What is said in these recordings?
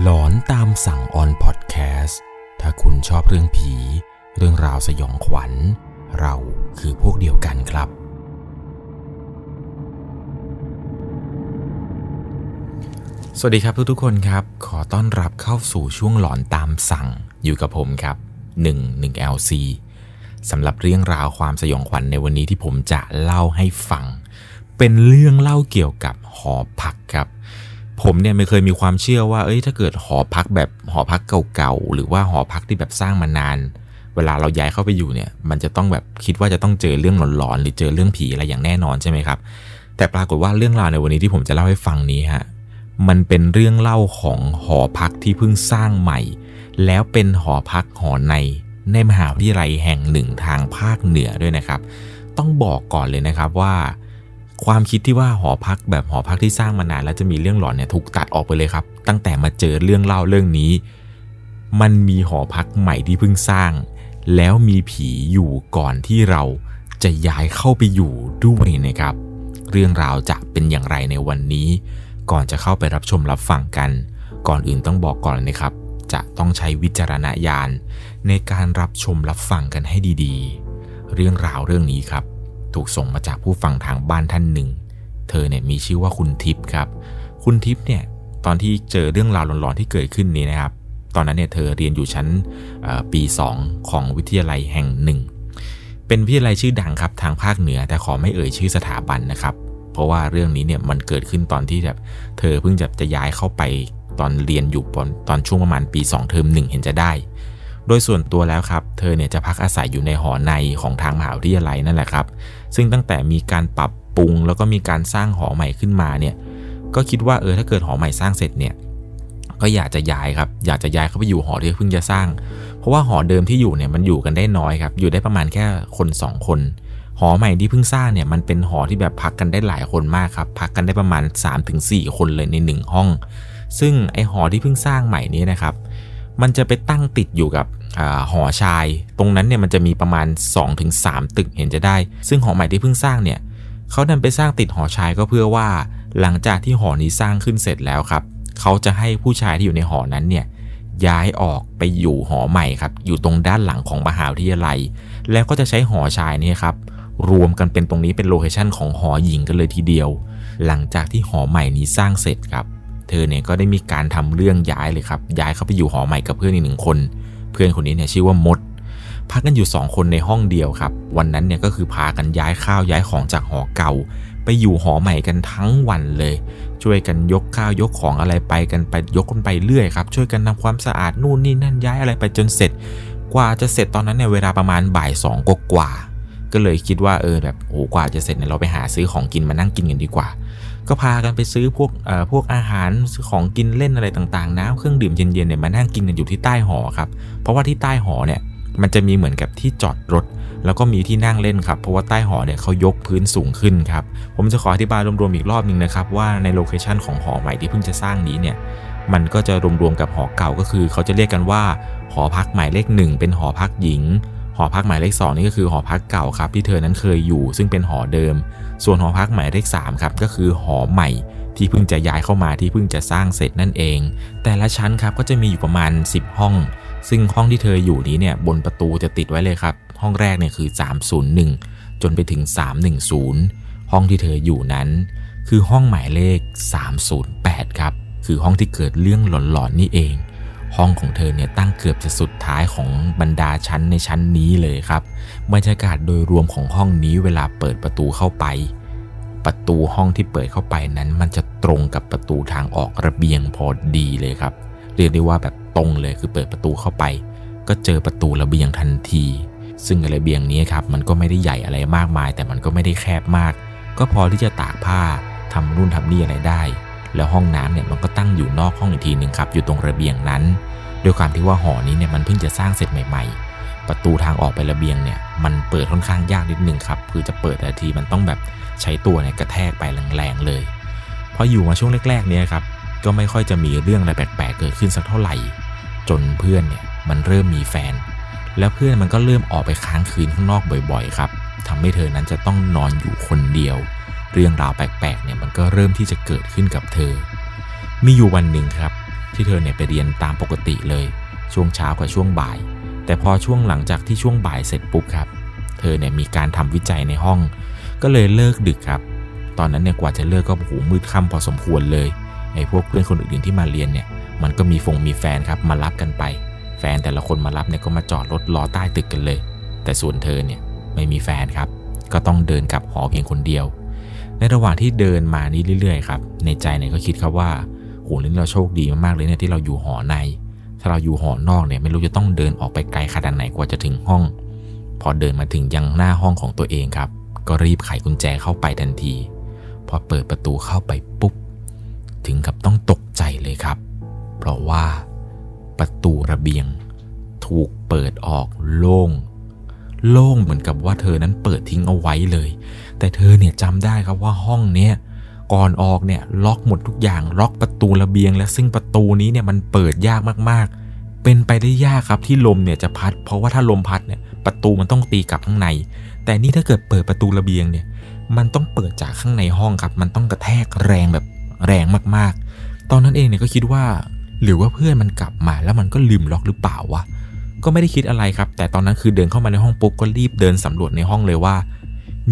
หลอนตามสั่งออนพอดแคสต์ถ้าคุณชอบเรื่องผี เรื่องราวสยองขวัญ เราคือพวกเดียวกันครับ สวัสดีครับทุกๆคนครับ ขอต้อนรับเข้าสู่ช่วงหลอนตามสั่งอยู่กับผมครับ 1 1 LC สำหรับเรื่องราวความสยองขวัญในวันนี้ที่ผมจะเล่าให้ฟัง เป็นเรื่องเล่าเกี่ยวกับหอพักครับ ผมเนี่ยไม่เคยมีความเชื่อว่า เอ้ย ถ้าเกิดหอพักแบบหอพักเก่าๆ หรือว่าหอพักที่แบบสร้างมานาน เวลาเราย้ายเข้าไปอยู่เนี่ย มันจะต้องแบบคิดว่าจะต้องเจอเรื่องหลอนๆ หรือเจอเรื่องผีอะไรอย่างแน่นอนใช่ไหมครับ แต่ปรากฏว่าเรื่องราวในวันนี้ที่ผมจะเล่าให้ฟังนี้ฮะ มันเป็นเรื่องเล่าของหอพักที่เพิ่งสร้างใหม่ แล้วเป็นหอพักหอในในมหาวิทยาลัยแห่งหนึ่งทางภาคเหนือด้วยนะครับ ต้องบอกก่อนเลยนะครับว่า ความคิดที่ว่าหอพักแบบหอพักที่สร้างมานานแล้วจะมีเรื่องหลอนเนี่ยถูกตัดออกไปเลยครับ ตั้งแต่มาเจอเรื่องเล่าเรื่องนี้ มันมีหอพักใหม่ที่เพิ่งสร้าง แล้วมีผีอยู่ก่อนที่เราจะย้ายเข้าไปอยู่ด้วยนะครับ เรื่องราวจะเป็นอย่างไรในวันนี้ ก่อนจะเข้าไปรับชมรับฟังกัน ก่อนอื่นต้องบอกก่อนนะครับ จะต้องใช้วิจารณญาณในการรับชมรับฟังกันให้ดี ๆ เรื่องราวเรื่องนี้ครับ ถูกส่งมาจากผู้ฟังทางบ้านท่านหนึ่ง เธอเนี่ยมีชื่อว่าคุณทิพย์ครับ คุณทิพย์เนี่ยตอนที่เจอเรื่องราวหลอนๆที่เกิดขึ้นนี้นะครับ ตอนนั้นเนี่ยเธอเรียนอยู่ชั้นเอ่อปี 2 ของวิทยาลัยแห่งหนึ่ง เป็นวิทยาลัยชื่อดังครับทางภาคเหนือ แต่ขอไม่เอ่ยชื่อสถาบันนะครับ เพราะว่าเรื่องนี้เนี่ยมันเกิดขึ้นตอนที่แบบเธอเพิ่งจะจะย้ายเข้าไปตอนเรียนอยู่ตอนตอนช่วงประมาณปี 2 เทอมหนึ่งเห็นจะได้ โดยส่วนตัวแล้วครับ เธอเนี่ยจะพักอาศัยอยู่ในหอในของทางมหาวิทยาลัยนั่นแหละครับ ซึ่งตั้งแต่มีการปรับปรุง แล้วก็มีการสร้างหอใหม่ขึ้นมาเนี่ยก็คิดว่าเออถ้าเกิดหอใหม่สร้างเสร็จเนี่ยก็อยากจะย้ายครับอยากจะย้ายเข้าไปอยู่หอที่เพิ่งจะสร้าง เพราะว่าหอเดิมที่อยู่เนี่ยมันอยู่กันได้น้อยครับอยู่ได้ประมาณแค่คน 2 คน หอใหม่ที่เพิ่งสร้างเนี่ยมันเป็นหอที่แบบพักกันได้หลายคนมากครับพักกันได้ประมาณ 3-4 คนเลยใน 1 ห้อง ซึ่งไอหอที่เพิ่งสร้างใหม่นี้นะครับมันจะไปตั้งติดอยู่กับ หอชาย ตรงนั้นเนี่ยมันจะมีประมาณ 2-3 ตึกเห็นจะได้ ซึ่งหอใหม่ที่เพิ่งสร้างเนี่ยเขาดันไปสร้างติดหอชายก็เพื่อว่า หลังจากที่หอนี้สร้างขึ้นเสร็จแล้วครับเขาจะให้ผู้ชายที่อยู่ในหอนั้นเนี่ยย้ายออกไปอยู่หอใหม่ครับ อยู่ตรงด้านหลังของมหาวิทยาลัย แล้วก็จะใช้หอชายนี่ครับรวมกันเป็นตรงนี้เป็น location ของหอหญิงกันเลยทีเดียว หลังจากที่หอใหม่นี้สร้างเสร็จครับ เธอเนี่ยก็ได้มีการทำเรื่องย้ายเลยครับ ย้ายเข้าไปอยู่หอใหม่กับเพื่อนอีกหนึ่งคน เพื่อนคนนี้เนี่ยชื่อว่ามด พักกันอยู่ 2 คนในห้องเดียวครับ วันนั้นเนี่ยก็คือพากันย้ายข้าวย้ายของจากหอเก่า ไปอยู่หอใหม่กันทั้งวันเลย ช่วยกันยกข้าวยกของอะไรไปกันไปยกกันไปเรื่อยครับ ช่วยกันทำความสะอาดนู่นนี่นั่นย้ายอะไรไปจนเสร็จ กว่าจะเสร็จตอนนั้นเนี่ยเวลาประมาณบ่ายสองกว่าก็เลยคิดว่าเออแบบโอ้กว่าจะเสร็จเนี่ยเราไปหาซื้อของกินมานั่งกินกันดีกว่า ก็พากันไปซื้อพวกเอ่อพวกอาหารของกินเล่นอะไรต่างๆ น้ำเครื่องดื่มเย็นๆเนี่ยมานั่งกินกันอยู่ที่ใต้หอครับ เพราะว่าที่ใต้หอเนี่ยมันจะมีเหมือนกับที่จอดรถ แล้วก็มีที่นั่งเล่นครับ เพราะว่าใต้หอเนี่ยเขายกพื้นสูงขึ้นครับ ผมจะขออธิบายรวมๆอีกรอบหนึ่งนะครับ ว่าในโลเคชันของหอใหม่ที่เพิ่งจะสร้างนี้เนี่ยมันก็จะรวมๆกับหอเก่าก็คือ เขาจะเรียกกันว่า หอพักหมายเลขหนึ่งเป็นหอพักหญิง หอพักหมายเลขสองนี่ก็คือหอพักเก่าครับที่เธอนั้นเคยอยู่ ซึ่งเป็นหอเดิม ส่วนหอพักหมายเลขสามครับก็คือหอใหม่ที่เพิ่งจะย้ายเข้ามาที่เพิ่งจะสร้างเสร็จนั่นเอง แต่ละชั้นครับก็จะมีอยู่ประมาณ 10 ห้อง ซึ่งห้องที่เธออยู่นี้เนี่ยบนประตูจะติดไว้เลยครับ ห้องแรกเนี่ยคือ 301 จนไปถึง 310 ห้องที่เธออยู่นั้น คือห้องหมายเลข 308 ครับ คือห้องที่เกิดเรื่องหลอนๆนี่เอง ห้องของเธอเนี่ยตั้งเกือบจะสุดท้ายของบรรดาชั้นในชั้นนี้เลยครับบรรยากาศโดยรวมของห้องนี้เวลาเปิดประตูเข้าไป ประตูห้องที่เปิดเข้าไปนั้น มันจะตรงกับประตูทางออกระเบียงพอดีเลยครับ เรียกได้ว่าแบบตรงเลยคือเปิดประตูเข้าไป ก็เจอประตูระเบียงทันที ซึ่งระเบียงนี้ครับมันก็ไม่ได้ใหญ่อะไรมากมาย แต่มันก็ไม่ได้แคบมาก ก็พอที่จะตากผ้าทำนู่นทำนี่อะไรได้ แล้วห้องน้ำเนี่ยมันก็ตั้งอยู่นอกห้องอีกทีหนึ่งครับอยู่ตรงระเบียงนั้นด้วยความที่ว่าหอนี้เนี่ยมันเพิ่งจะสร้างเสร็จใหม่ ๆ ประตูทางออกไประเบียงเนี่ยมันเปิดค่อนข้างยากนิดนึงครับคือจะเปิดแต่ทีมันต้องแบบใช้ตัวเนี่ยกระแทกไปแรงๆเลยพออยู่มาช่วงแรกๆเนี่ยครับก็ไม่ค่อยจะมีเรื่องอะไรแปลกๆเกิดขึ้นสักเท่าไหร่ จนเพื่อนเนี่ยมันเริ่มมีแฟน แล้วเพื่อนมันก็เริ่มออกไปค้างคืนข้างนอกบ่อยๆ ครับทำให้เธอนั้นจะต้องนอนอยู่คนเดียว เรื่องราวแปลกๆเนี่ยมันก็เริ่มที่จะเกิดขึ้นกับเธอ มีอยู่วันหนึ่งครับ ที่เธอเนี่ยไปเรียนตามปกติเลย ช่วงเช้ากับช่วงบ่าย แต่พอช่วงหลังจากที่ช่วงบ่ายเสร็จปุ๊บครับ เธอเนี่ยมีการทำวิจัยในห้อง ก็เลยเลิกดึกครับ ตอนนั้นเนี่ยกว่าจะเลิกก็โอ้โหมืดค่ำพอสมควรเลยไอ้พวกเพื่อนคนอื่นๆที่มาเรียนเนี่ย มันก็มีฟงมีแฟนครับมารับกันไป แฟนแต่ละคนมารับเนี่ยก็มาจอดรถรอใต้ตึกกันเลย แต่ส่วนเธอเนี่ยไม่มีแฟนครับ ก็ต้องเดินกลับหอเพียงคนเดียว ในระหว่างที่เดินมานี้เรื่อยๆครับในใจเนี่ยก็คิดครับว่าโหนี่เราโชคดีมากๆเลยเนี่ยที่เราอยู่หอใน ถ้าเราอยู่หอนอกเนี่ยไม่รู้จะต้องเดินออกไปไกลขนาดไหนกว่าจะถึงห้อง พอเดินมาถึงยังหน้าห้องของตัวเองครับ ก็รีบไขกุญแจเข้าไปทันที พอเปิดประตูเข้าไปปุ๊บ ถึงกับต้องตกใจเลยครับ เพราะว่าประตูระเบียง ถูกเปิดออกโล่ง โล่งเหมือนกับว่าเธอนั้นเปิดทิ้งเอาไว้เลย แต่เธอเนี่ยจำได้ครับว่าห้องเนี้ยก่อนออกเนี่ยล็อกหมดทุกอย่างล็อกประตูระเบียง และซึ่งประตูนี้เนี่ยมันเปิดยากมากๆ เป็นไปได้ยากครับที่ลมเนี่ยจะพัด เพราะว่าถ้าลมพัดเนี่ยประตูมันต้องตีกลับข้างใน แต่นี่ถ้าเกิดเปิดประตูระเบียงเนี่ยมันต้องเปิดจากข้างในห้องครับ มันต้องกระแทกแรงแบบแรงมากๆ ตอนนั้นเองเนี่ยก็คิดว่า หรือว่าเพื่อนมันกลับมาแล้วมันก็ลืมล็อกหรือเปล่าวะ ก็ไม่ได้คิดอะไรครับ แต่ตอนนั้นคือเดินเข้ามาในห้องปุ๊บก็รีบเดินสำรวจในห้องเลยว่า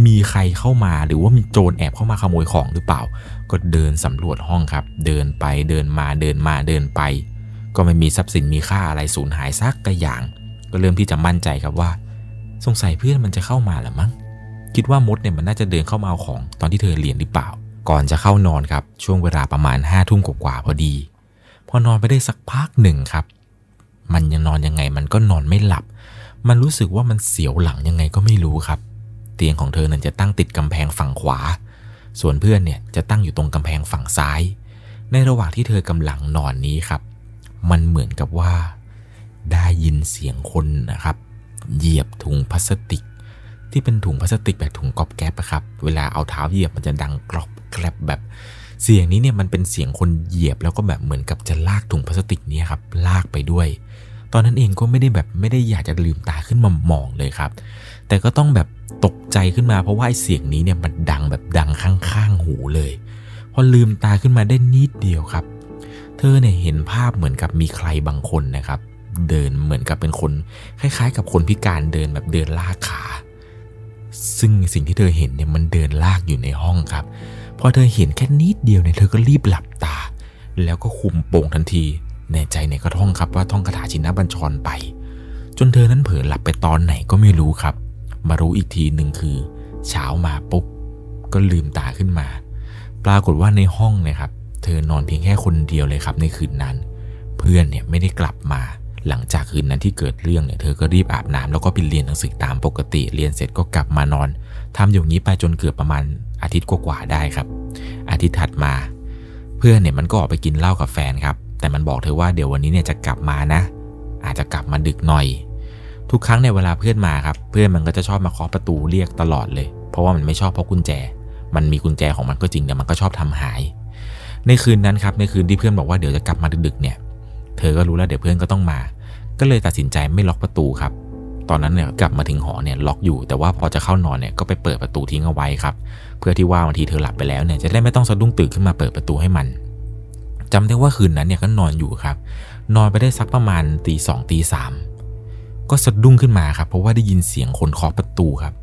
มีใครเข้ามาหรือว่ามีโจรแอบเข้ามาขโมยของหรือเปล่า ก็เดินสำรวจห้องครับ เดินไปเดินมาเดินมาเดินไป ก็ไม่มีทรัพย์สินมีค่าอะไรสูญหายสักกระอย่าง ก็เริ่มที่จะมั่นใจครับว่า สงสัยเพื่อนมันจะเข้ามาหรือมั้งคิดว่ามดเนี่ยมันน่าจะเดินเข้ามาเอาของตอนที่เธอเรียนหรือเปล่า ก่อนจะเข้านอนครับช่วงเวลาประมาณห้าทุ่มกว่าพอดี พอนอนไปได้สักพักหนึ่งครับ มันยังนอนยังไงมันก็นอนไม่หลับ มันรู้สึกว่ามันเสียวหลังยังไงก็ไม่รู้ครับ เตียงของเธอนั้นจะตั้งติดกำแพงฝั่งขวา ส่วนเพื่อนเนี่ยจะตั้งอยู่ตรงกำแพงฝั่งซ้าย ในระหว่างที่เธอกำลังนอนนี้ครับ มันเหมือนกับว่า ได้ยินเสียงคนนะครับ เหยียบถุงพลาสติก ที่เป็นถุงพลาสติกแบบถุงกอบแก๊บอะครับ เวลาเอาเท้าเหยียบมันจะดังกรอบแกรบแบบ เสียงนี้เนี่ยมันเป็นเสียงคนเหยียบแล้วก็แบบเหมือนกับจะลากถุงพลาสติกนี้ครับลากไปด้วย ตอนนั้นเองก็ไม่ได้แบบไม่ได้อยากจะลืมตาขึ้นมามองเลยครับ แต่ก็ต้องแบบตกใจขึ้นมาเพราะว่าเสียงนี้เนี่ยมันดังแบบดังข้างๆหูเลย พอลืมตาขึ้นมาได้นิดเดียวครับ เธอเนี่ยเห็นภาพเหมือนกับมีใครบางคนนะครับ เดินเหมือนกับเป็นคนคล้ายๆ กับคนพิการเดินแบบเดินลากขา ซึ่งสิ่งที่เธอเห็นเนี่ยมันเดินลากอยู่ในห้องครับ พอเธอเห็นแค่นิดเดียวเนี่ยเธอก็รีบหลับตา แล้วก็คุมโป่งทันทีในใจเนี่ยก็ท่องครับว่าท่องคาถาชินบัญชรไป จนเธอนั้นเผลอหลับไปตอนไหนก็ไม่รู้ครับ มารู้อีกทีหนึ่งคือ เช้ามาปุ๊บก็ลืมตาขึ้นมา ปรากฏว่าในห้องเนี่ยครับ เธอนอนเพียงแค่คนเดียวเลยครับในคืนนั้น เพื่อนเนี่ยไม่ได้กลับมา หลังจากคืนนั้นที่เกิดเรื่องเนี่ยเธอก็รีบอาบน้ำแล้วก็ไปเรียนหนังสือตามปกติเรียนเสร็จก็กลับมานอนทำอย่างนี้ไปจนเกือบประมาณอาทิตย์กว่าๆได้ครับ อาทิตย์ถัดมา เพื่อนเนี่ยมันก็ออกไปกินเหล้ากับแฟนครับ แต่มันบอกเธอว่าเดี๋ยววันนี้เนี่ยจะกลับมานะ อาจจะกลับมาดึกหน่อย ทุกครั้งในเวลาเพื่อนมาครับ เพื่อนมันก็จะชอบมาเคาะประตูเรียกตลอดเลย เพราะว่ามันไม่ชอบเพราะกุญแจ มันมีกุญแจของมันก็จริงแต่มันก็ชอบทำหาย ในคืนนั้นครับในคืนที่เพื่อนบอกว่าเดี๋ยวจะกลับมาดึกๆเนี่ย เธอก็รู้แล้วเดี๋ยวเพื่อนก็ต้องมา ก็เลยตัดสินใจไม่ล็อกประตูครับ ตอนนั้นเนี่ยกลับมาถึงหอเนี่ยล็อกอยู่ แต่ว่าพอจะเข้านอนเนี่ยก็ไปเปิดประตูทิ้งเอาไว้ครับ เพื่อที่ว่าบางทีเธอหลับไปแล้วเนี่ยจะได้ไม่ต้องสะดุ้งตื่นขึ้นมาเปิดประตูให้มันจำได้ว่าคืนนั้นเนี่ยก็นอนอยู่ครับ นอนไปได้สักประมาณตีสองตีสามก็สะดุ้งขึ้นมาครับ เพราะว่าได้ยินเสียงคนเคาะประตูครับ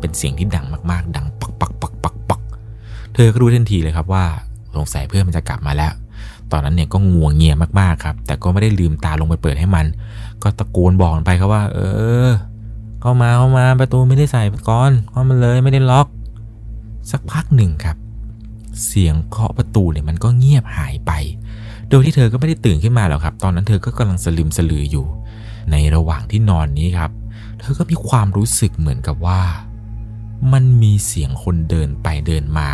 เป็นเสียงที่ดังมากๆ ดังปักปักปักปักปักเธอก็รู้ทันทีเลยครับว่าสงสัยเพื่อนมันจะกลับมาแล้ว ตอนนั้นเนี่ยก็งัวงเงียมากๆครับ แต่ก็ไม่ได้ลืมตาลงไปเปิดให้มัน ก็ตะโกนบอกมันไปครับว่า เออ เข้ามาเข้ามาประตูไม่ได้ใส่ก่อนเข้ามาเลยไม่ได้ล็อก สักพักหนึ่งครับ เสียงเคาะประตูเนี่ยมันก็เงียบหายไป โดยที่เธอก็ไม่ได้ตื่นขึ้นมาหรอกครับ ตอนนั้นเธอก็กำลังสลืมสลืออยู่ ในระหว่างที่นอนนี้ครับ เธอก็มีความรู้สึกเหมือนกับว่า มันมีเสียงคนเดินไปเดินมา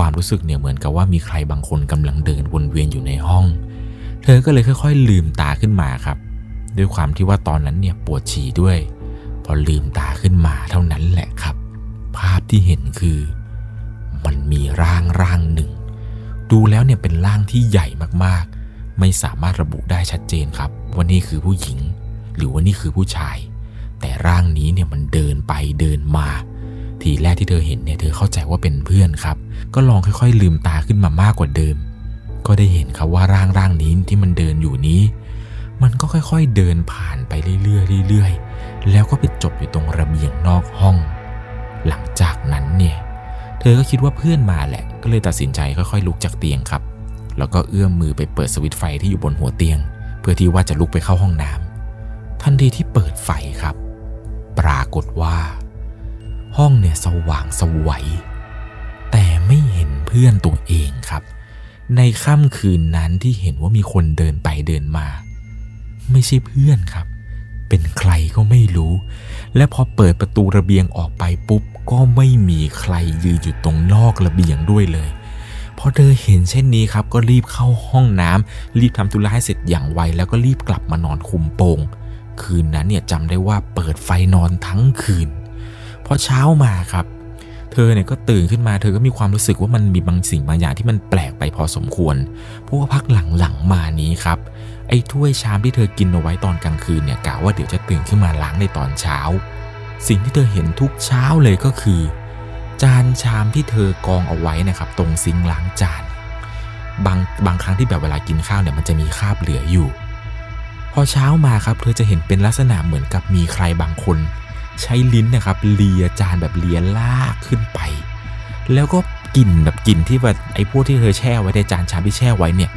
ความรู้สึกเนี่ยเหมือนกับว่ามีใครบางคนกำลังเดินวนเวียนอยู่ในห้อง เธอก็เลยค่อย ๆ ลืมตาขึ้นมาครับ ด้วยความที่ว่าตอนนั้นเนี่ยปวดฉี่ด้วย พอลืมตาขึ้นมาเท่านั้นแหละครับ ภาพที่เห็นคือ มันมีร่างร่างหนึ่ง ดูแล้วเนี่ยเป็นร่างที่ใหญ่มากๆ ไม่สามารถระบุได้ชัดเจนครับว่านี่คือผู้หญิง หรือว่านี่คือผู้ชาย แต่ร่างนี้เนี่ยมันเดินไปเดินมา ทีแรกที่เธอเห็นเนี่ยเธอเข้าใจว่าเป็นเพื่อนครับ ก็ลองค่อยๆ ลืมตาขึ้นมามากกว่าเดิม ก็ได้เห็นครับว่าร่างร่างนี้ที่มันเดินอยู่นี้ มันก็ค่อยๆเดินผ่านไปเรื่อยๆเรื่อยๆ แล้วก็ไปจบอยู่ตรงระเบียงนอกห้อง หลังจากนั้นเนี่ยเธอก็คิดว่าเพื่อนมาแหละ ก็เลยตัดสินใจค่อยๆ ลุกจากเตียงครับ แล้วก็เอื้อมมือไปเปิดสวิตช์ไฟที่อยู่บนหัวเตียง เพื่อที่ว่าจะลุกไปเข้าห้องน้ำทันทีที่เปิดไฟครับ ปรากฏว่า ห้องเนี่ยสว่างสวัยแต่ไม่เห็นเพื่อนตัวเองครับ ในค่ำคืนนั้นที่เห็นว่ามีคนเดินไปเดินมา ไม่ใช่เพื่อนครับ เป็นใครก็ไม่รู้ และพอเปิดประตูระเบียงออกไปปุ๊บ ก็ไม่มีใครยืนอยู่ตรงนอกระเบียงด้วยเลยพอเธอเห็นเช่นนี้ครับก็รีบเข้าห้องน้ำรีบทำธุระให้เสร็จอย่างไว แล้วก็รีบกลับมานอนคุมโปง คืนนั้นเนี่ยจำได้ว่าเปิดไฟนอนทั้งคืน อเช้ามาครับ เธอเนี่ยก็ตื่นขึ้นมาเธอก็มีความรู้สึกว่ามันมีบางสิ่งบางอย่างที่มันแปลกไปพอสมควรเพราะว่าพักหลังๆมานี้ครับไอ้ถ้วยชามที่เธอกินเอาไว้ตอนกลางคืนเนี่ยกะว่าเดี๋ยวจะตื่นขึ้นมาล้างในตอนเช้า สิ่งที่เธอเห็นทุกเช้าเลยก็คือ จานชามที่เธอกองเอาไว้นะครับ ตรงซิงล้างจานบางบางครั้งที่แบบเวลากินข้าวเนี่ยมันจะมีคราบเหลืออยู่ พอเช้ามาครับ เธอจะเห็นเป็นลักษณะเหมือนกับมีใครบางคน ใช้ลิ้นนะครับเลียจานแบบเลียลากขึ้นไป แล้วก็กลิ่นแบบกลิ่นที่ว่าไอ้พวกที่เธอแช่ไว้ในจานชามที่แช่ไว้เนี่ย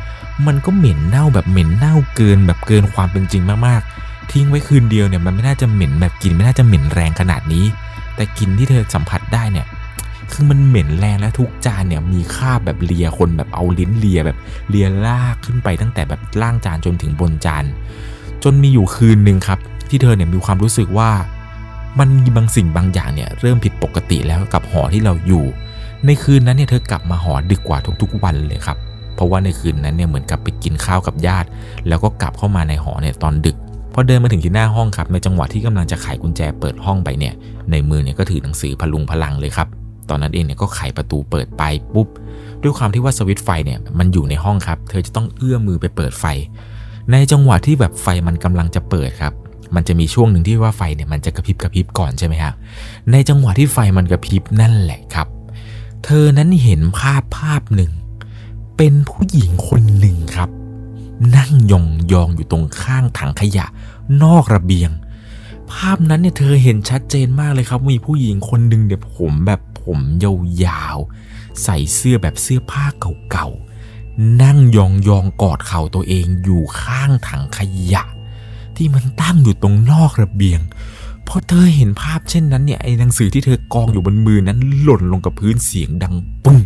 มันก็เหม็นเน่าแบบเหม็นเน่าเกินแบบเกินความเป็นจริงมากๆ ทิ้งไว้คืนเดียวเนี่ยมันไม่น่าจะเหม็นแบบกลิ่นไม่น่าจะเหม็นแรงขนาดนี้ แต่กลิ่นที่เธอสัมผัสได้เนี่ยคือมันเหม็นแรงและทุกจานเนี่ยมีคราบแบบเลียคนแบบเอาลิ้นเลียแบบเลียลากขึ้นไปตั้งแต่แบบล่างจานจนถึงบนจาน จนมีอยู่คืนหนึ่งครับ ที่เธอเนี่ยมีความรู้สึกว่า มันมีบางสิ่งบางอย่างเนี่ยเริ่มผิดปกติแล้วกับหอที่เราอยู่ ในคืนนั้นเนี่ยเธอกลับมาหอดึกกว่าทุกๆวันเลยครับ เพราะว่าในคืนนั้นเนี่ยเหมือนกับไปกินข้าวกับญาติ แล้วก็กลับเข้ามาในหอเนี่ยตอนดึกพอเดินมาถึงที่หน้าห้องครับในจังหวะที่กำลังจะไขกุญแจเปิดห้องไปเนี่ยในมือเนี่ยก็ถือหนังสือพลุงพลังเลยครับตอนนั้นเองเนี่ยก็ไขประตูเปิดไปปุ๊บด้วยความที่ว่าสวิตไฟเนี่ยมันอยู่ในห้องครับ เธอจะต้องเอื้อมมือไปเปิดไฟ ในจังหวะที่แบบไฟมันกำลังจะเปิดครับ มันจะมีช่วงหนึ่งที่ว่าไฟเนี่ยมันจะกระพริบกระพริบก่อนใช่ไหมครับในจังหวะที่ไฟมันกระพริบนั่นแหละครับ เธอนั้นเห็นภาพภาพหนึ่ง เป็นผู้หญิงคนหนึ่งครับ นั่งยองยองอยู่ตรงข้างถังขยะ นอกระเบียง ภาพนั้นเนี่ยเธอเห็นชัดเจนมากเลยครับ มีผู้หญิงคนหนึ่งเดี๋ยผมแบบผมยาวๆใส่เสื้อแบบเสื้อผ้าเก่าๆนั่งยองยองกอดเข่าตัวเองอยู่ข้างถังขยะ ที่มันตั้งอยู่ตรงนอกระเบียงพอเธอเห็นภาพเช่นนั้นเนี่ยไอ้หนังสือที่เธอกองอยู่บนมือนั้นหล่นลงกับพื้นเสียงดังปุ้ง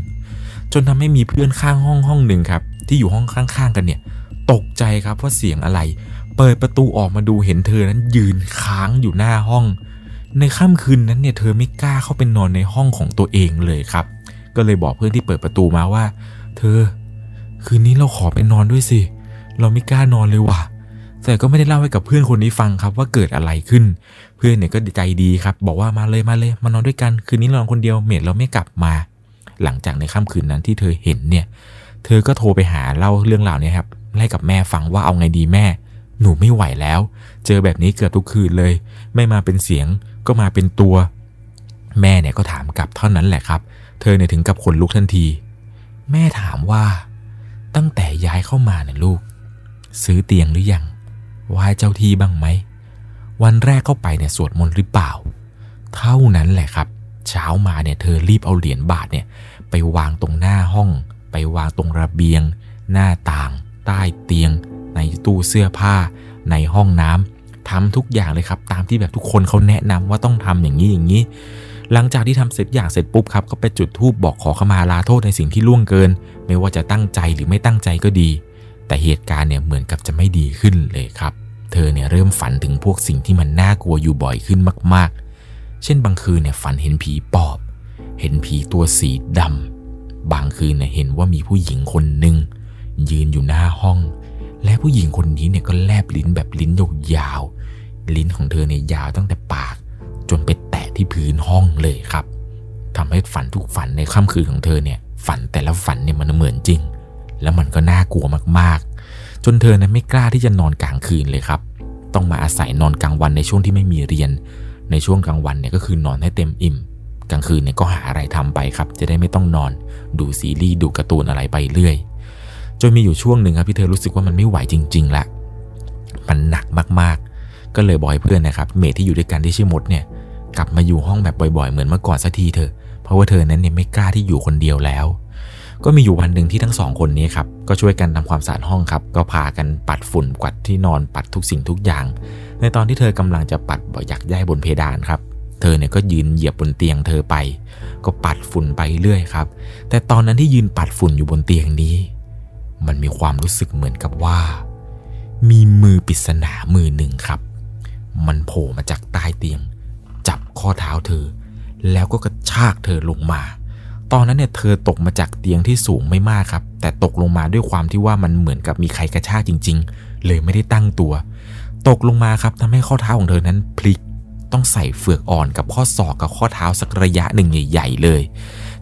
จนทำให้มีเพื่อนข้างห้องห้องหนึ่งครับ ที่อยู่ห้องข้างๆกันเนี่ย ตกใจครับว่าเสียงอะไร เปิดประตูออกมาดูเห็นเธอนั้นยืนค้างอยู่หน้าห้อง ในค่ำคืนนั้นเนี่ยเธอไม่กล้าเข้าไปนอนในห้องของตัวเองเลยครับ ก็เลยบอกเพื่อนที่เปิดประตูมาว่า เธอ คืนนี้เราขอไปนอนด้วยสิ เราไม่กล้านอนเลยว่ะ แต่ก็ไม่ได้เล่าให้กับเพื่อนคนนี้ฟังครับว่าเกิดอะไรขึ้น เพื่อนเนี่ยก็ใจดีครับ บอกว่ามาเลยมาเลยมานอนด้วยกัน คืนนี้นอนคนเดียวเมดเราไม่กลับมา หลังจากในค่ำคืนนั้นที่เธอเห็นเนี่ย เธอก็โทรไปหาเล่าเรื่องราวเนี้ครับให้กับแม่ฟังว่าเอาไงดีแม่ หนูไม่ไหวแล้ว เจอแบบนี้เกือบทุกคืนเลย ไม่มาเป็นเสียงก็มาเป็นตัว แม่เนี่ยก็ถามกลับเท่านั้นแหละครับ เธอเนี่ยถึงกับขนลุกทันที แม่ถามว่า ตั้งแต่ย้ายเข้ามาเนี่ยลูก ซื้อเตียงหรือยัง ไหว้เจ้าที่บ้างไหม วันแรกเข้าไปเนี่ยสวดมนต์หรือเปล่า เท่านั้นแหละครับ เช้ามาเนี่ยเธอรีบเอาเหรียญบาทเนี่ยไปวางตรงหน้าห้อง ไปวางตรงระเบียง หน้าต่าง ใต้เตียง ในตู้เสื้อผ้า ในห้องน้ำทำทุกอย่างเลยครับ ตามที่แบบทุกคนเขาแนะนำว่าต้องทำอย่างนี้อย่างนี้ หลังจากที่ทำเสร็จอย่างเสร็จปุ๊บครับก็ไปจุดธูปบอกขอขมาลาโทษในสิ่งที่ล่วงเกิน ไม่ว่าจะตั้งใจหรือไม่ตั้งใจก็ดี แต่เหตุการณ์เนี่ยเหมือนกับจะไม่ดีขึ้นเลยครับ เธอเนี่ยเริ่มฝันถึงพวกสิ่งที่มันน่ากลัวอยู่บ่อยขึ้นมาก ๆ เช่นบางคืนเนี่ยฝันเห็นผีปอบ เห็นผีตัวสีดำบางคืนเนี่ยเห็นว่ามีผู้หญิงคนหนึ่งยืนอยู่หน้าห้อง และผู้หญิงคนนี้เนี่ยก็แลบลิ้นแบบลิ้นยาวๆลิ้นของเธอเนี่ยยาวตั้งแต่ปาก จนไปแตะที่พื้นห้องเลยครับทำให้ฝันทุกฝันในค่ำคืนของเธอเนี่ยฝันแต่ละฝันเนี่ยมันเหมือนจริง แล้วมันก็น่ากลัวมากๆ จนเธอนั้นไม่กล้าที่จะนอนกลางคืนเลยครับ ต้องมาอาศัยนอนกลางวันในช่วงที่ไม่มีเรียน ในช่วงกลางวันเนี่ยก็คือนอนให้เต็มอิ่ม กลางคืนเนี่ยก็หาอะไรทำไปครับ จะได้ไม่ต้องนอน ดูซีรีส์ดูการ์ตูนอะไรไปเรื่อย จนมีอยู่ช่วงหนึ่งครับที่เธอรู้สึกว่ามันไม่ไหวจริงๆละมันหนักมากๆ ก็เลยบอกให้เพื่อนนะครับ เมทที่อยู่ด้วยกันที่ชื่อมดเนี่ย กลับมาอยู่ห้องแบบบ่อยๆ เหมือนเมื่อก่อนสักทีเถอะ เพราะว่าเธอนั้นเนี่ยไม่กล้าที่อยู่คนเดียวแล้ว ก็มีอยู่วันหนึ่งที่ทั้งสองคนนี้ครับก็ช่วยกันทำความสะอาดห้องครับ ก็พากันปัดฝุ่นกวาดที่นอนปัดทุกสิ่งทุกอย่าง ในตอนที่เธอกำลังจะปัดบ่อยักย้ายบนเพดานครับ เธอเนี่ยก็ยืนเหยียบบนเตียงเธอไป ก็ปัดฝุ่นไปเรื่อยครับ แต่ตอนนั้นที่ยืนปัดฝุ่นอยู่บนเตียงนี้ มันมีความรู้สึกเหมือนกับว่า มีมือปริศนามือหนึ่งครับ มันโผล่มาจากใต้เตียง จับข้อเท้าเธอ แล้วก็กระชากเธอลงมา ตอนนั้นเนี่ยเธอตกมาจากเตียงที่สูงไม่มากครับ แต่ตกลงมาด้วยความที่ว่ามันเหมือนกับมีใครกระชากจริง ๆ เลยไม่ได้ตั้งตัว ตกลงมาครับทำให้ข้อเท้าของเธอนั้นพลิก ต้องใส่เฟือกอ่อนกับข้อศอกกับข้อเท้าสักระยะหนึ่งใหญ่ๆเลย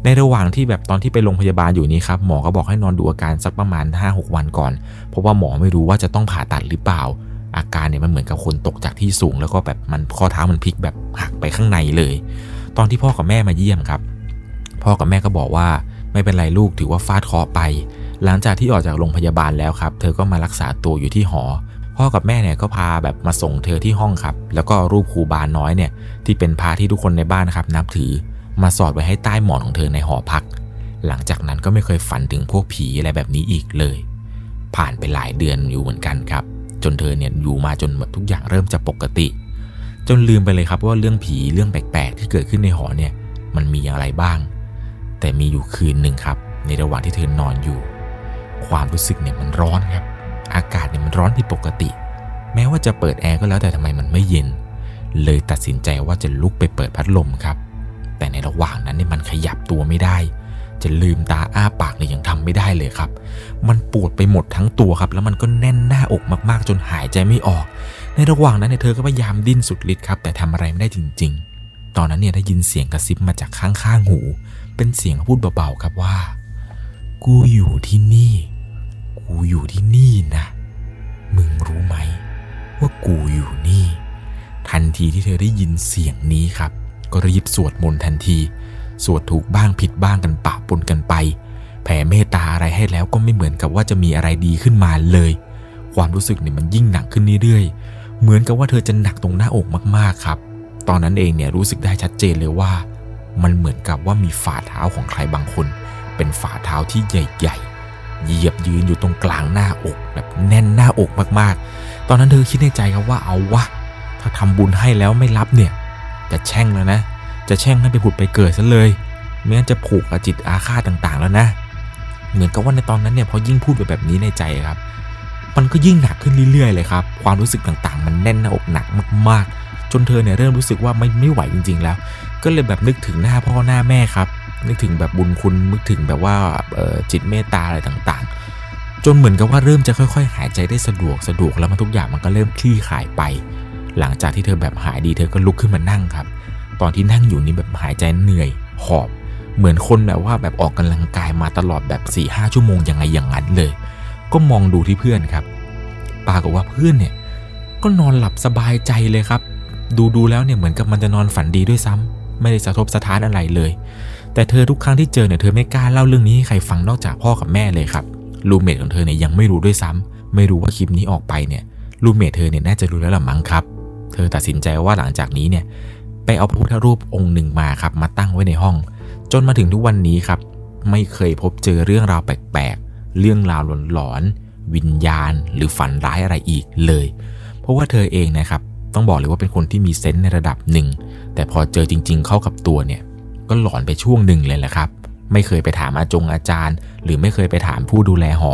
ในระหว่างที่แบบตอนที่ไปโรงพยาบาลอยู่นี้ครับหมอก็บอกให้นอนดูอาการสักประมาณ 5-6 วันก่อน เพราะว่าหมอไม่รู้ว่าจะต้องผ่าตัดหรือเปล่า อาการเนี่ยมันเหมือนกับคนตกจากที่สูง แล้วก็แบบมันข้อเท้ามันพลิกแบบหักไปข้างในเลย ตอนที่พ่อกับแม่มาเยี่ยมครับ พ่อกับแม่ก็บอกว่า ไม่เป็นไรลูกถือว่าฟาดเคาะไป หลังจากที่ออกจากโรงพยาบาลแล้วครับ เธอก็มารักษาตัวอยู่ที่หอ พ่อกับแม่เนี่ยก็พาแบบมาส่งเธอที่ห้องครับ แล้วก็รูปครูบาน้อยเนี่ยที่เป็นพระที่ทุกคนในบ้านครับนับถือ มาสอดไว้ให้ใต้หมอนของเธอในหอพัก หลังจากนั้นก็ไม่เคยฝันถึงพวกผีอะไรแบบนี้อีกเลย ผ่านไปหลายเดือนอยู่เหมือนกันครับ จนเธอเนี่ยอยู่มาจนหมดทุกอย่างเริ่มจะปกติ จนลืมไปเลยครับว่าเรื่องผีเรื่องแปลกๆที่เกิดขึ้นในหอเนี่ยมันมีอะไรบ้าง แต่มีอยู่คืนหนึ่งครับ ในระหว่างที่เธอนอนอยู่ ความรู้สึกเนี่ยมันร้อนครับ อากาศเนี่ยมันร้อนผิดปกติ แม้ว่าจะเปิดแอร์ก็แล้วแต่ทำไมมันไม่เย็น เลยตัดสินใจว่าจะลุกไปเปิดพัดลมครับ แต่ในระหว่างนั้นเนี่ยมันขยับตัวไม่ได้ จะลืมตาอ้าปากเนี่ยยังทำไม่ได้เลยครับ มันปวดไปหมดทั้งตัวครับ แล้วมันก็แน่นหน้าอกมากๆ จนหายใจไม่ออก ในระหว่างนั้นเนี่ยเธอก็พยายามดิ้นสุดฤทธิ์ครับ แต่ทำอะไรไม่ได้จริง ๆ ตอนนั้นเนี่ยได้ยินเสียงกระซิบมาจากข้างๆหู เป็นเสียงพูดเบาๆครับว่า กูอยู่ที่นี่ กูอยู่ที่นี่นะ มึงรู้ไหม ว่ากูอยู่นี่ ทันทีที่เธอได้ยินเสียงนี้ครับ ก็รีบสวดมนต์ทันที สวดถูกบ้างผิดบ้างกันปะปนกันไป แผ่เมตตาอะไรให้แล้วก็ไม่เหมือนกับว่าจะมีอะไรดีขึ้นมาเลย ความรู้สึกเนี่ยมันยิ่งหนักขึ้นเรื่อยๆ เหมือนกับว่าเธอจะหนักตรงหน้าอกมากๆครับ ตอนนั้นเองเนี่ยรู้สึกได้ชัดเจนเลยว่า มันเหมือนกับว่ามีฝ่าเท้าของใครบางคน เป็นฝ่าเท้าที่ใหญ่ๆ เหยียบยืนอยู่ตรงกลางหน้าอกแบบแน่นหน้าอกมากๆ ตอนนั้นเธอคิดในใจครับว่าเอาวะ ถ้าทำบุญให้แล้วไม่รับเนี่ย จะแช่งแล้วนะ จะแช่งให้ไปผุดไปเกิดซะเลยไม่งั้นจะผูกกับจิตอาฆาตต่างๆ แล้วนะ เหมือนกับว่าในตอนนั้นเนี่ยพอยิ่งพูดไปแบบนี้ในใจครับ มันก็ยิ่งหนักขึ้นเรื่อยๆเลยครับ ความรู้สึกต่างๆ มันแน่นหน้าอกหนักมากๆ จนเธอเนี่ยเริ่มรู้สึกว่าไม่ไม่ไหวจริง ๆ แล้ว ก็เลยแบบนึกถึงหน้าพ่อหน้าแม่ครับ นึกถึงแบบบุญคุณนึกถึงแบบว่าจิตเมตตาอะไรต่างๆ จนเหมือนกับว่าเริ่มจะค่อย ๆ หายใจได้สะดวกสะดวกแล้วมันทุกอย่างมันก็เริ่มคลี่คลายไป หลังจากที่เธอแบบหายดีเธอก็ลุกขึ้นมานั่งครับ ตอนที่นั่งอยู่นี่แบบหายใจเหนื่อยหอบ เหมือนคนแบบว่าแบบออกกำลังกายมาตลอดแบบ4ี่ห้าชั่วโมงยังไงอย่างนั้นเลย ก็มองดูที่เพื่อนครับปรากฏว่าเพื่อนเนี่ยก็นอนหลับสบายใจเลยครับ ดูดูแล้วเนี่ยเหมือนกับมันจะนอนฝันดีด้วยซ้ำ ไม่ได้สะทบสะท้านอะไรเลย แต่เธอทุกครั้งที่เจอเนี่ยเธอไม่กล้าเล่าเรื่องนี้ให้ใครฟังนอกจากพ่อกับแม่เลยครับลูเมทของเธอเนี่ยยังไม่รู้ด้วยซ้ำไม่รู้ว่าคลิปนี้ออกไปเนี่ยลูเมทเธอเนี่ยน่าจะรู้แล้วละมั้งครับ เธอตัดสินใจว่าหลังจากนี้เนี่ยไปเอาพระพุทธรูปองค์หนึ่งมาครับมาตั้งไว้ในห้อง จนมาถึงทุกวันนี้ครับ ไม่เคยพบเจอเรื่องราวแปลกๆเรื่องราวหลอนๆวิญญาณ หรือฝันร้ายอะไรอีกเลย เพราะว่าเธอเองนะครับ ต้องบอกเลยว่าเป็นคนที่มีเซนส์ในระดับหนึ่ง แต่พอเจอจริง ๆ เข้ากับตัวเนี่ย ก็หลอนไปช่วงหนึ่งเลยแหละครับ ไม่เคยไปถามอาจงอาจารย์ หรือไม่เคยไปถามผู้ดูแลหอ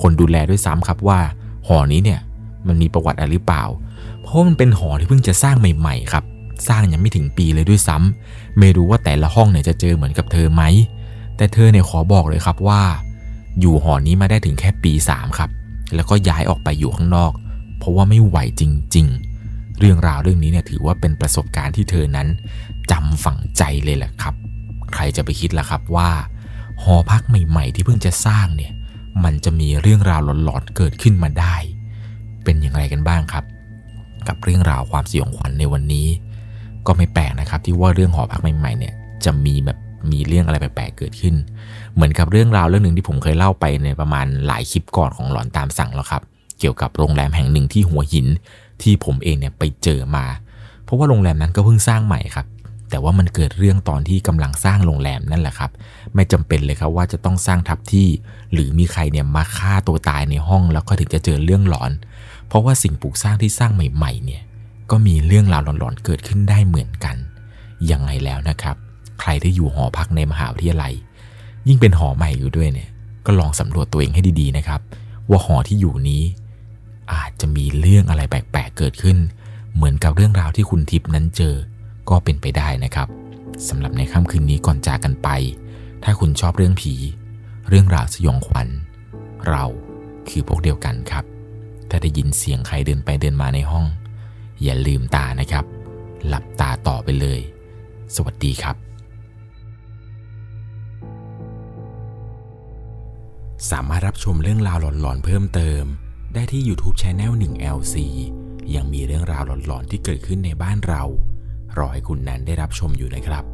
คนดูแลด้วยซ้ำครับว่า หอนี้เนี่ยมันมีประวัติอะไรหรือเปล่า เพราะมันเป็นหอที่เพิ่งจะสร้างใหม่ๆครับ สร้างยังไม่ถึงปีเลยด้วยซ้ำไม่รู้ว่าแต่ละห้องเนี่ยจะเจอเหมือนกับเธอไหม แต่เธอเนี่ยขอบอกเลยครับว่า อยู่หอนี้มาได้ถึงแค่ปี 3 ครับ แล้วก็ย้ายออกไปอยู่ข้างนอก เพราะว่าไม่ไหวจริง ๆ เรื่องราวเรื่องนี้เนี่ยถือว่าเป็นประสบการณ์ที่เธอนั้นจำฝังใจเลยแหละครับ ใครจะไปคิดล่ะครับว่า หอพักใหม่ ๆ ที่เพิ่งจะสร้างเนี่ยมันจะมีเรื่องราวหลอนๆเกิดขึ้นมาได้ เป็นอย่างไรกันบ้างครับ กับเรื่องราวความสยองขวัญในวันนี้ ก็ไม่แปลกนะครับที่ว่าเรื่องหอพักใหม่ๆเนี่ยจะมีแบบมีเรื่องอะไรแปลกๆเกิดขึ้น เหมือนกับเรื่องราวเรื่องหนึ่งที่ผมเคยเล่าไปในประมาณหลายคลิปก่อนของหลอนตามสั่งแล้วครับ เกี่ยวกับโรงแรมแห่งหนึ่งที่หัวหิน ที่ผมเองเนี่ยไปเจอมา เพราะว่าโรงแรมนั้นก็เพิ่งสร้างใหม่ครับ แต่ว่ามันเกิดเรื่องตอนที่กำลังสร้างโรงแรมนั่นแหละครับ ไม่จำเป็นเลยครับว่าจะต้องสร้างทับที่ หรือมีใครเนี่ยมาฆ่าตัวตายในห้องแล้วก็ถึงจะเจอเรื่องหลอน เพราะว่าสิ่งปลูกสร้างที่สร้างใหม่ๆเนี่ยก็มีเรื่องราวหลอนๆเกิดขึ้นได้เหมือนกัน ยังไงแล้วนะครับ ใครที่อยู่หอพักในมหาวิทยาลัย ยิ่งเป็นหอใหม่อยู่ด้วยเนี่ย ก็ลองสำรวจตัวเองให้ดีๆนะครับ ว่าหอที่อยู่นี้ อาจจะมีเรื่องอะไรแปลกๆเกิดขึ้น เหมือนกับเรื่องราวที่คุณทิพย์นั้นเจอ ก็เป็นไปได้นะครับสำหรับในค่ำคืนนี้ก่อนจากกันไป ถ้าคุณชอบเรื่องผี เรื่องราวสยองขวัญ เราคือพวกเดียวกันครับ ถ้าได้ยินเสียงใครเดินไปเดินมาในห้อง อย่าลืมตานะครับ หลับตาต่อไปเลย สวัสดีครับสามารถรับชมเรื่องราวหลอนๆเพิ่มเติม ได้ที่ YouTube Channel 1 LC ยังมีเรื่องราวหลอนๆที่เกิดขึ้นในบ้านเรา รอให้คุณนั้นได้รับชมอยู่นะครับ